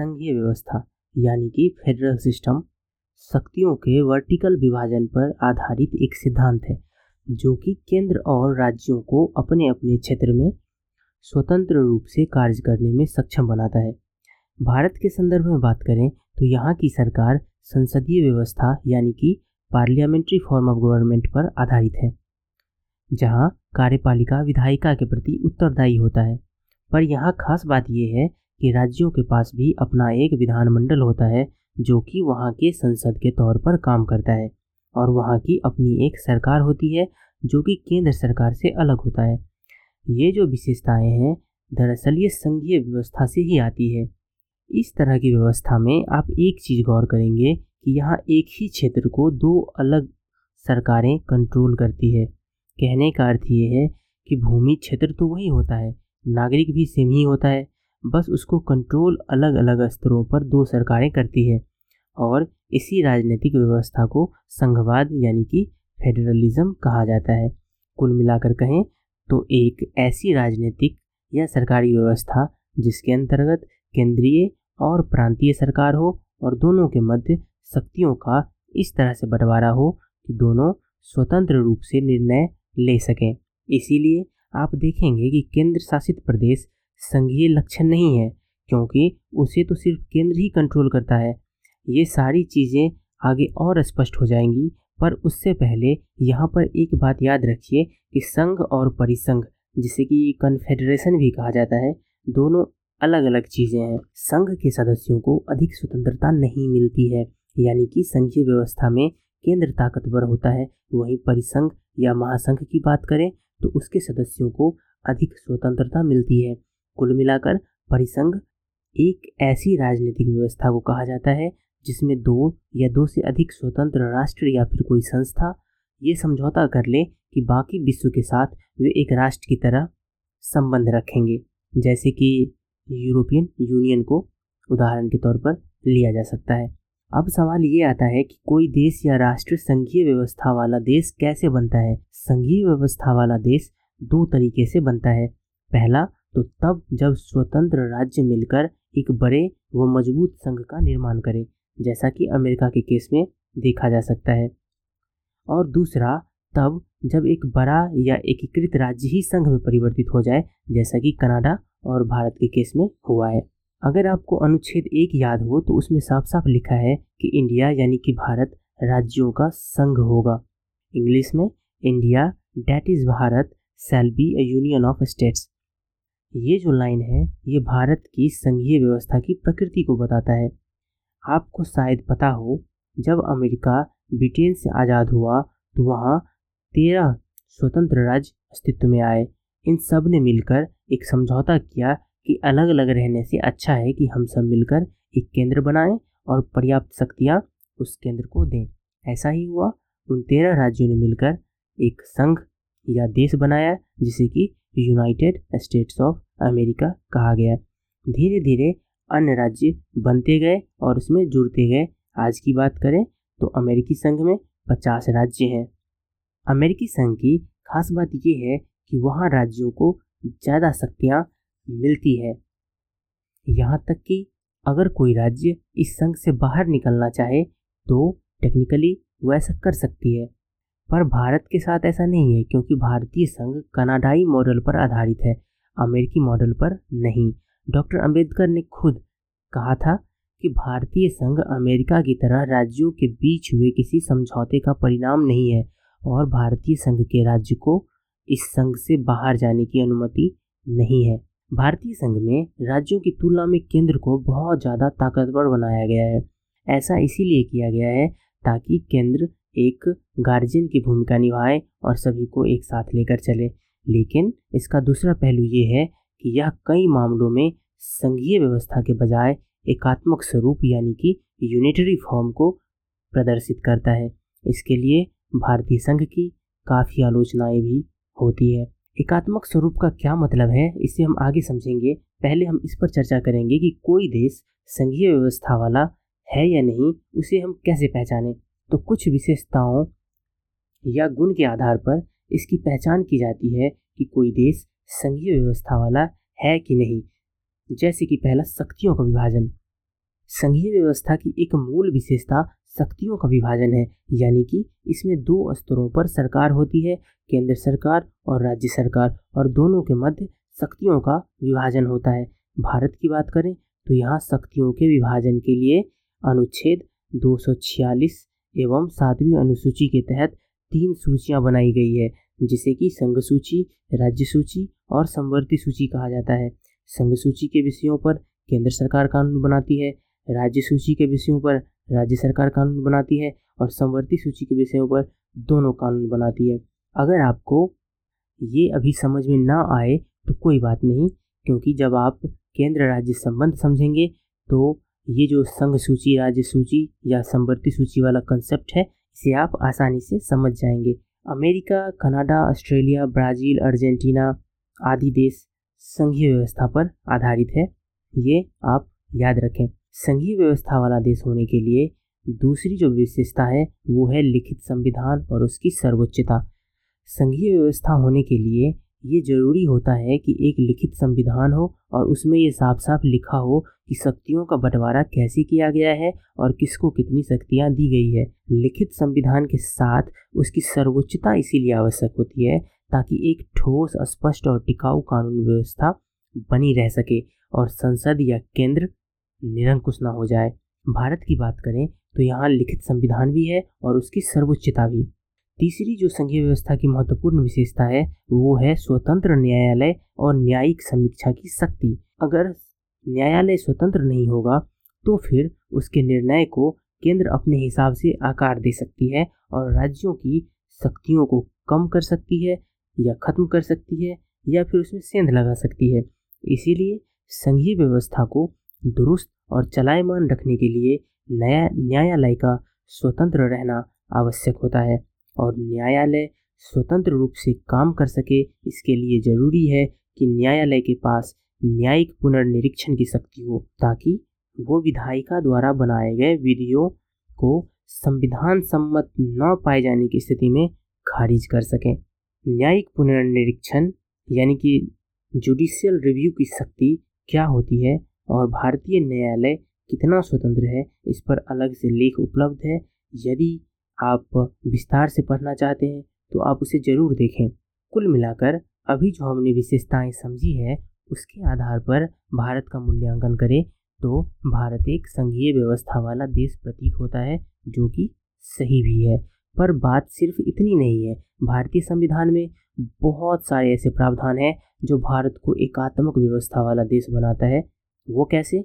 संघीय व्यवस्था, यानी कि फेडरल सिस्टम, शक्तियों के वर्टिकल विभाजन पर आधारित एक सिद्धांत है, जो कि केंद्र और राज्यों को अपने अपने क्षेत्र में स्वतंत्र रूप से कार्य करने में सक्षम बनाता है। भारत के संदर्भ में बात करें तो यहाँ की सरकार संसदीय व्यवस्था, यानी कि पार्लियामेंट्री फॉर्म ऑफ़ गवर्नमेंट पर आधारित है, जहाँ कार्यपालिका विधायिका के प्रति उत्तरदायी होता है। पर यहाँ खास बात यह है कि राज्यों के पास भी अपना एक विधानमंडल होता है, जो कि वहाँ के संसद के तौर पर काम करता है, और वहाँ की अपनी एक सरकार होती है, जो कि केंद्र सरकार से अलग होता है। ये जो विशेषताएँ हैं, दरअसल ये संघीय व्यवस्था से ही आती है। इस तरह की व्यवस्था में आप एक चीज़ गौर करेंगे कि यहाँ एक ही क्षेत्र को दो अलग सरकारें कंट्रोल करती है। कहने का अर्थ ये है कि भूमि क्षेत्र तो वही होता है, नागरिक भी सेम ही होता है। बस उसको कंट्रोल अलग अलग स्तरों पर दो सरकारें करती है और इसी राजनीतिक व्यवस्था को संघवाद यानी कि फेडरलिज्म कहा जाता है। कुल मिलाकर कहें तो एक ऐसी राजनीतिक या सरकारी व्यवस्था जिसके अंतर्गत केंद्रीय और प्रांतीय सरकार हो और दोनों के मध्य शक्तियों का इस तरह से बंटवारा हो कि दोनों स्वतंत्र रूप से निर्णय ले सकें। इसीलिए आप देखेंगे कि केंद्र शासित प्रदेश संघीय लक्षण नहीं है, क्योंकि उसे तो सिर्फ़ केंद्र ही कंट्रोल करता है। ये सारी चीज़ें आगे और स्पष्ट हो जाएँगी, पर उससे पहले यहाँ पर एक बात याद रखिए कि संघ और परिसंघ, जिसे कि कन्फेडरेशन भी कहा जाता है, दोनों अलग अलग चीज़ें हैं। संघ के सदस्यों को अधिक स्वतंत्रता नहीं मिलती है, यानी कि संघीय व्यवस्था में केंद्र ताकतवर होता है। वहीं परिसंघ या महासंघ की बात करें तो उसके सदस्यों को अधिक स्वतंत्रता मिलती है। कुल मिलाकर परिसंघ एक ऐसी राजनीतिक व्यवस्था को कहा जाता है, जिसमें दो या दो से अधिक स्वतंत्र राष्ट्र या फिर कोई संस्था ये समझौता कर ले कि बाकी विश्व के साथ वे एक राष्ट्र की तरह संबंध रखेंगे, जैसे कि यूरोपियन यूनियन को उदाहरण के तौर पर लिया जा सकता है। अब सवाल ये आता है कि कोई देश या राष्ट्र संघीय व्यवस्था वाला देश कैसे बनता है? संघीय व्यवस्था वाला देश दो तरीके से बनता है। पहला तो तब जब स्वतंत्र राज्य मिलकर एक बड़े व मज़बूत संघ का निर्माण करें, जैसा कि अमेरिका के केस में देखा जा सकता है। और दूसरा, तब जब एक बड़ा या एकीकृत राज्य ही संघ में परिवर्तित हो जाए, जैसा कि कनाडा और भारत के केस में हुआ है। अगर आपको अनुच्छेद एक याद हो तो उसमें साफ़ साफ़ लिखा है कि इंडिया यानी कि भारत राज्यों का संघ होगा। इंग्लिश में, India, that is Bharat shall be a union of states. ये जो लाइन है, ये भारत की संघीय व्यवस्था की प्रकृति को बताता है। आपको शायद पता हो, जब अमेरिका ब्रिटेन से आज़ाद हुआ तो वहाँ तेरह स्वतंत्र राज्य अस्तित्व में आए। इन सबने मिलकर एक समझौता किया कि अलग अलग रहने से अच्छा है कि हम सब मिलकर एक केंद्र बनाएँ और पर्याप्त शक्तियाँ उस केंद्र को दें। ऐसा ही हुआ। उन तेरह राज्यों ने मिलकर एक संघ या देश बनाया जिसे कि यूनाइटेड स्टेट्स ऑफ़ अमेरिका कहा गया धीरे धीरे अन्य राज्य बनते गए और उसमें जुड़ते गए। आज की बात करें तो अमेरिकी संघ में पचास राज्य हैं। अमेरिकी संघ की खास बात यह है कि वहाँ राज्यों को ज़्यादा शक्तियाँ मिलती है। यहाँ तक कि अगर कोई राज्य इस संघ से बाहर निकलना चाहे तो टेक्निकली वो ऐसा कर सकती है। पर भारत के साथ ऐसा नहीं है, क्योंकि भारतीय संघ कनाडाई मॉडल पर आधारित है, अमेरिकी मॉडल पर नहीं। डॉक्टर अंबेडकर ने खुद कहा था कि भारतीय संघ अमेरिका की तरह राज्यों के बीच हुए किसी समझौते का परिणाम नहीं है, और भारतीय संघ के राज्य को इस संघ से बाहर जाने की अनुमति नहीं है। भारतीय संघ में राज्यों की तुलना में केंद्र को बहुत ज़्यादा ताकतवर बनाया गया है। ऐसा इसीलिए किया गया है ताकि केंद्र एक गार्जियन की भूमिका निभाए और सभी को एक साथ लेकर चले। लेकिन इसका दूसरा पहलू ये है कि यह कई मामलों में संघीय व्यवस्था के बजाय एकात्मक स्वरूप यानी कि यूनिटरी फॉर्म को प्रदर्शित करता है। इसके लिए भारतीय संघ की काफ़ी आलोचनाएँ भी होती है। एकात्मक स्वरूप का क्या मतलब है, इसे हम आगे समझेंगे। पहले हम इस पर चर्चा करेंगे कि कोई देश संघीय व्यवस्था वाला है या नहीं, उसे हम कैसे पहचानें। तो कुछ विशेषताओं या गुण के आधार पर इसकी पहचान की जाती है कि कोई देश संघीय व्यवस्था वाला है कि नहीं। जैसे कि पहला, शक्तियों का विभाजन। संघीय व्यवस्था की एक मूल विशेषता शक्तियों का विभाजन है, यानी कि इसमें दो स्तरों पर सरकार होती है, केंद्र सरकार और राज्य सरकार, और दोनों के मध्य शक्तियों का विभाजन होता है। भारत की बात करें तो यहाँ शक्तियों के विभाजन के लिए अनुच्छेद 246 एवं सातवीं अनुसूची के तहत तीन सूचियाँ बनाई गई है, जिसे कि संघ सूची, राज्य सूची और संवर्ती सूची कहा जाता है। संघ सूची के विषयों पर केंद्र सरकार कानून बनाती है, राज्य सूची के विषयों पर राज्य सरकार कानून बनाती है और संवर्ती सूची के विषयों पर दोनों कानून बनाती है। अगर आपको ये अभी समझ में ना आए तो कोई बात नहीं, क्योंकि जब आप केंद्र राज्य संबंध समझेंगे तो ये जो संघ सूची, राज्य सूची या संवर्ती सूची वाला कंसेप्ट है, इसे आप आसानी से समझ जाएँगे। America, Canada, Australia, Brazil, Argentina आदि देश संघीय व्यवस्था पर आधारित है। ये आप याद रखें। संघीय व्यवस्था वाला देश होने के लिए दूसरी जो विशेषता है, वो है लिखित संविधान और उसकी सर्वोच्चता। संघीय व्यवस्था होने के लिए ये ज़रूरी होता है कि एक लिखित संविधान हो और उसमें ये साफ़ साफ़ लिखा हो कि शक्तियों का बंटवारा कैसे किया गया है और किसको कितनी शक्तियाँ दी गई है। लिखित संविधान के साथ उसकी सर्वोच्चता इसीलिए आवश्यक होती है ताकि एक ठोस, स्पष्ट और टिकाऊ कानून व्यवस्था बनी रह सके और संसद या केंद्र निरंकुश ना हो जाए। भारत की बात करें तो यहाँ लिखित संविधान भी है और उसकी सर्वोच्चता भी। तीसरी जो संघीय व्यवस्था की महत्वपूर्ण विशेषता है, वो है स्वतंत्र न्यायालय और न्यायिक समीक्षा की शक्ति अगर न्यायालय स्वतंत्र नहीं होगा तो फिर उसके निर्णय को केंद्र अपने हिसाब से आकार दे सकती है और राज्यों की शक्तियों को कम कर सकती है या खत्म कर सकती है या फिर उसमें सेंध लगा सकती है। इसीलिए संघीय व्यवस्था को दुरुस्त और चलायमान रखने के लिए नया न्यायालय का स्वतंत्र रहना आवश्यक होता है। और न्यायालय स्वतंत्र रूप से काम कर सके, इसके लिए ज़रूरी है कि न्यायालय के पास न्यायिक पुनर्निरीक्षण की शक्ति हो, ताकि वो विधायिका द्वारा बनाए गए विधियों को संविधान सम्मत न पाए जाने की स्थिति में खारिज कर सकें। न्यायिक पुनर्निरीक्षण, यानी कि जुडिशियल रिव्यू की शक्ति क्या होती है और भारतीय न्यायालय कितना स्वतंत्र है, इस पर अलग से लेख उपलब्ध है। यदि आप विस्तार से पढ़ना चाहते हैं तो आप उसे ज़रूर देखें। कुल मिलाकर, अभी जो हमने विशेषताएँ समझी है, उसके आधार पर भारत का मूल्यांकन करें तो भारत एक संघीय व्यवस्था वाला देश प्रतीत होता है, जो कि सही भी है। पर बात सिर्फ़ इतनी नहीं है। भारतीय संविधान में बहुत सारे ऐसे प्रावधान हैं, जो भारत को एकात्मक व्यवस्था वाला देश बनाता है। वो कैसे?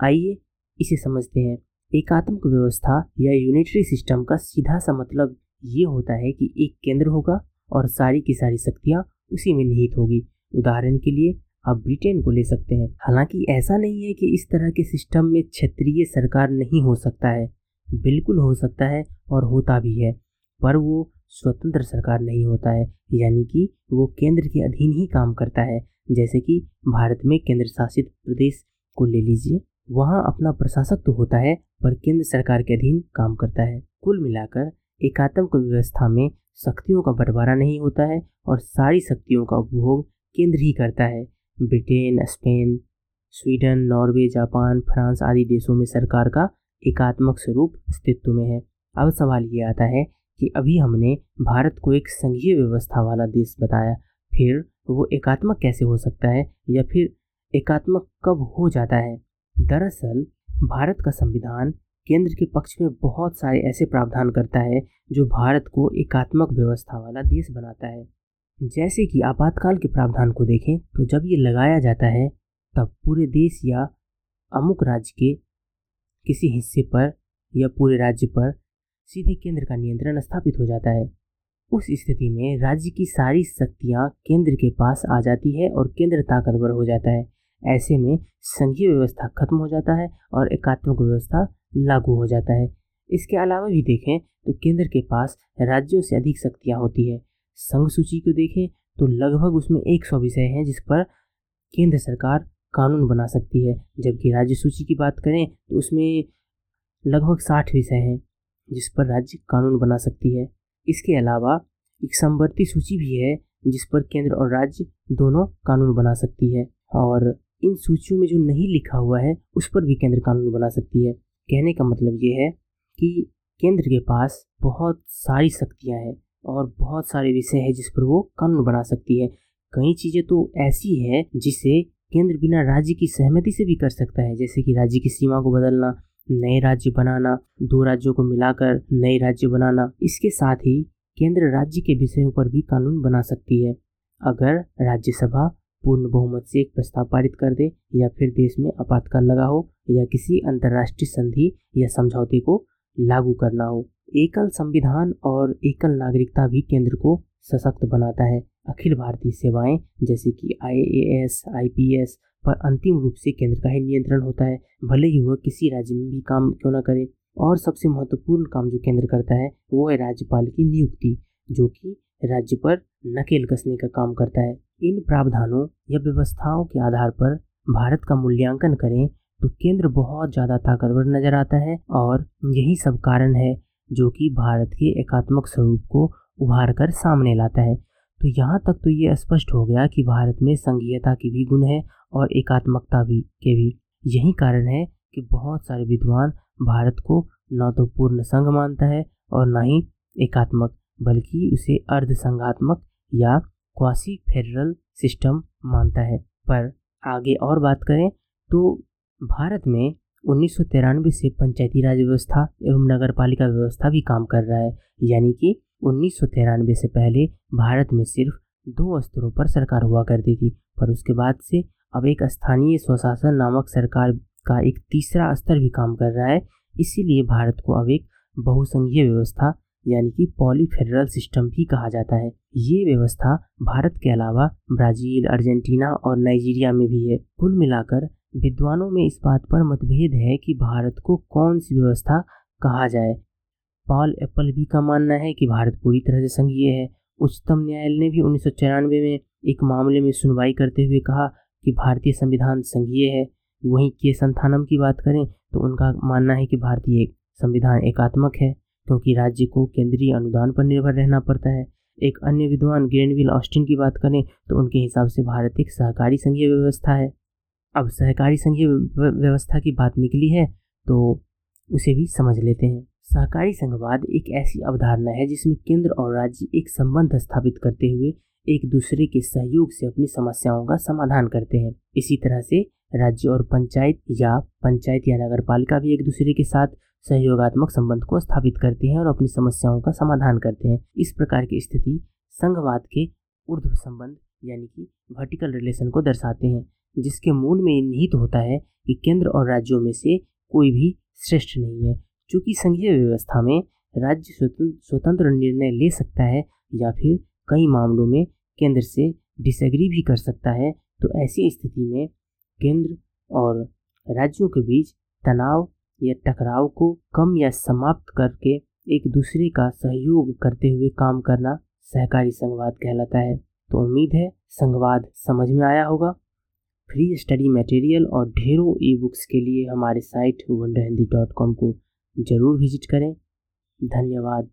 आइए इसे समझते हैं। एकात्मक व्यवस्था या यूनिटरी सिस्टम का सीधा सा मतलब ये होता है कि एक केंद्र होगा और सारी की सारी शक्तियाँ उसी में निहित होगी। उदाहरण के लिए, आप ब्रिटेन को ले सकते हैं। हालाँकि ऐसा नहीं है कि इस तरह के सिस्टम में क्षेत्रीय सरकार नहीं हो सकता है। बिल्कुल हो सकता है और होता भी है, पर वो स्वतंत्र सरकार नहीं होता है, यानी कि वो केंद्र के अधीन ही काम करता है। जैसे कि भारत में केंद्र शासित प्रदेश को ले लीजिए, वहाँ अपना प्रशासक तो होता है पर केंद्र सरकार के अधीन काम करता है। कुल मिलाकर एकात्मक व्यवस्था में शक्तियों का बंटवारा नहीं होता है और सारी शक्तियों का उपभोग केंद्र ही करता है। Britain, Spain, Sweden, Norway, Japan, France आदि देशों में सरकार का एकात्मक स्वरूप अस्तित्व में है। अब सवाल ये आता है कि अभी हमने भारत को एक संघीय व्यवस्था वाला देश बताया, फिर वो एकात्मक कैसे हो सकता है या फिर एकात्मक कब हो जाता है? दरअसल भारत का संविधान केंद्र के पक्ष में बहुत सारे ऐसे प्रावधान करता है, जो भारत को एकात्मक व्यवस्था वाला देश बनाता है। जैसे कि आपातकाल के प्रावधान को देखें तो जब ये लगाया जाता है, तब पूरे देश या अमुक राज्य के किसी हिस्से पर या पूरे राज्य पर सीधे केंद्र का नियंत्रण स्थापित हो जाता है। उस स्थिति में राज्य की सारी शक्तियाँ केंद्र के पास आ जाती है और केंद्र ताकतवर हो जाता है। ऐसे में संघीय व्यवस्था खत्म हो जाता है और एकात्मक व्यवस्था लागू हो जाता है। इसके अलावा भी देखें तो केंद्र के पास राज्यों से अधिक शक्तियाँ होती है। संघ सूची को देखें तो लगभग उसमें एक सौ विषय हैं जिस पर केंद्र सरकार कानून बना सकती है। जबकि राज्य सूची की बात करें तो उसमें लगभग साठ विषय हैं जिस पर राज्य कानून बना सकती है। इसके अलावा एक संवर्ती सूची भी है जिस पर केंद्र और राज्य दोनों कानून बना सकती है और इन सूचियों में जो नहीं लिखा हुआ है, उस पर भी केंद्र कानून बना सकती है। कहने का मतलब ये है कि केंद्र के पास बहुत सारी शक्तियाँ हैं और बहुत सारे विषय हैं जिस पर वो कानून बना सकती है। कई चीज़ें तो ऐसी है जिसे केंद्र बिना राज्य की सहमति से भी कर सकता है, जैसे कि राज्य की सीमा को बदलना, नए राज्य बनाना, दो राज्यों को मिलाकर नए राज्य बनाना। इसके साथ ही केंद्र राज्य के विषयों पर भी कानून बना सकती है। अगर राज्यसभा पूर्ण बहुमत से एक प्रस्ताव पारित कर दे या फिर देश में आपातकाल लगा हो या किसी अंतर्राष्ट्रीय संधि या समझौते को लागू करना हो। एकल संविधान और एकल नागरिकता भी केंद्र को सशक्त बनाता है। अखिल भारतीय सेवाएँ, जैसे कि I A S I P S पर अंतिम रूप से केंद्र का ही नियंत्रण होता है। भले ही वह किसी राज्य में भी काम क्यों न करे। और सबसे महत्वपूर्ण काम जो केंद्र करता है, वो है राज्यपाल की नियुक्ति, जो कि राज्य पर नकेल कसने का काम करता है। इन प्रावधानों या व्यवस्थाओं के आधार पर भारत का मूल्यांकन करें तो केंद्र बहुत ज़्यादा ताकतवर नज़र आता है और यही सब कारण है जो कि भारत के एकात्मक स्वरूप को उभार कर सामने लाता है। तो यहाँ तक तो ये स्पष्ट हो गया कि भारत में संघीयता के भी गुण है और एकात्मकता भी, के भी। यही कारण है कि बहुत सारे विद्वान भारत को न तो पूर्ण संघ मानता है और न ही एकात्मक, बल्कि उसे अर्ध संघात्मक या क्वासी फेडरल सिस्टम मानता है। पर आगे और बात करें तो भारत में उन्नीस से पंचायती राज व्यवस्था एवं नगर पालिका व्यवस्था भी काम कर रहा है। यानी कि उन्नीस से पहले भारत में सिर्फ़ दो स्तरों पर सरकार हुआ करती थी। पर उसके बाद से अब एक स्थानीय स्वशासन नामक सरकार का एक तीसरा स्तर भी काम कर रहा है। इसीलिए भारत को अब एक बहुसंघीय व्यवस्था यानी कि पॉलीफेडरल सिस्टम भी कहा जाता है। ये व्यवस्था भारत के अलावा ब्राज़ील, अर्जेंटीना और नाइजीरिया में भी है। कुल मिलाकर विद्वानों में इस बात पर मतभेद है कि भारत को कौन सी व्यवस्था कहा जाए। पॉल एप्पल भी का मानना है कि भारत पूरी तरह से संघीय है। उच्चतम न्यायालय ने भी उन्नीस सौ चौरानवे में एक मामले में सुनवाई करते हुए कहा कि भारतीय संविधान संघीय है। वहीं के संथानम की बात करें तो उनका मानना है कि भारतीय संविधान एकात्मक है। क्योंकि राज्य को केंद्रीय अनुदान पर निर्भर रहना पड़ता है। एक अन्य विद्वान ग्रेनविल ऑस्टिन की बात करें तो उनके हिसाब से भारत एक सहकारी संघीय व्यवस्था है। अब सहकारी संघीय व्यवस्था की बात निकली है तो उसे भी समझ लेते हैं। सहकारी संघवाद एक ऐसी अवधारणा है, जिसमें केंद्र और राज्य एक संबंध स्थापित करते हुए एक दूसरे के सहयोग से अपनी समस्याओं का समाधान करते हैं। इसी तरह से राज्य और पंचायत या पंचायत या नगर पालिका भी एक दूसरे के साथ सहयोगात्मक संबंध को स्थापित करते हैं और अपनी समस्याओं का समाधान करते हैं। इस प्रकार की स्थिति संघवाद के ऊर्ध्व संबंध, यानी कि वर्टिकल रिलेशन को दर्शाते हैं, जिसके मूल में निहित होता है कि केंद्र और राज्यों में से कोई भी श्रेष्ठ नहीं है। चूँकि संघीय व्यवस्था में राज्य स्वतंत्र निर्णय ले सकता है या फिर कई मामलों में केंद्र से डिसएग्री भी कर सकता है तो ऐसी स्थिति में केंद्र और राज्यों के बीच तनाव या टकराव को कम या समाप्त करके एक दूसरे का सहयोग करते हुए काम करना सहकारी संघवाद कहलाता है। तो उम्मीद है संघवाद समझ में आया होगा। फ्री स्टडी मटेरियल और ढेरों ई बुक्स के लिए हमारे site wonder Hindi dot com को ज़रूर विज़िट करें। धन्यवाद।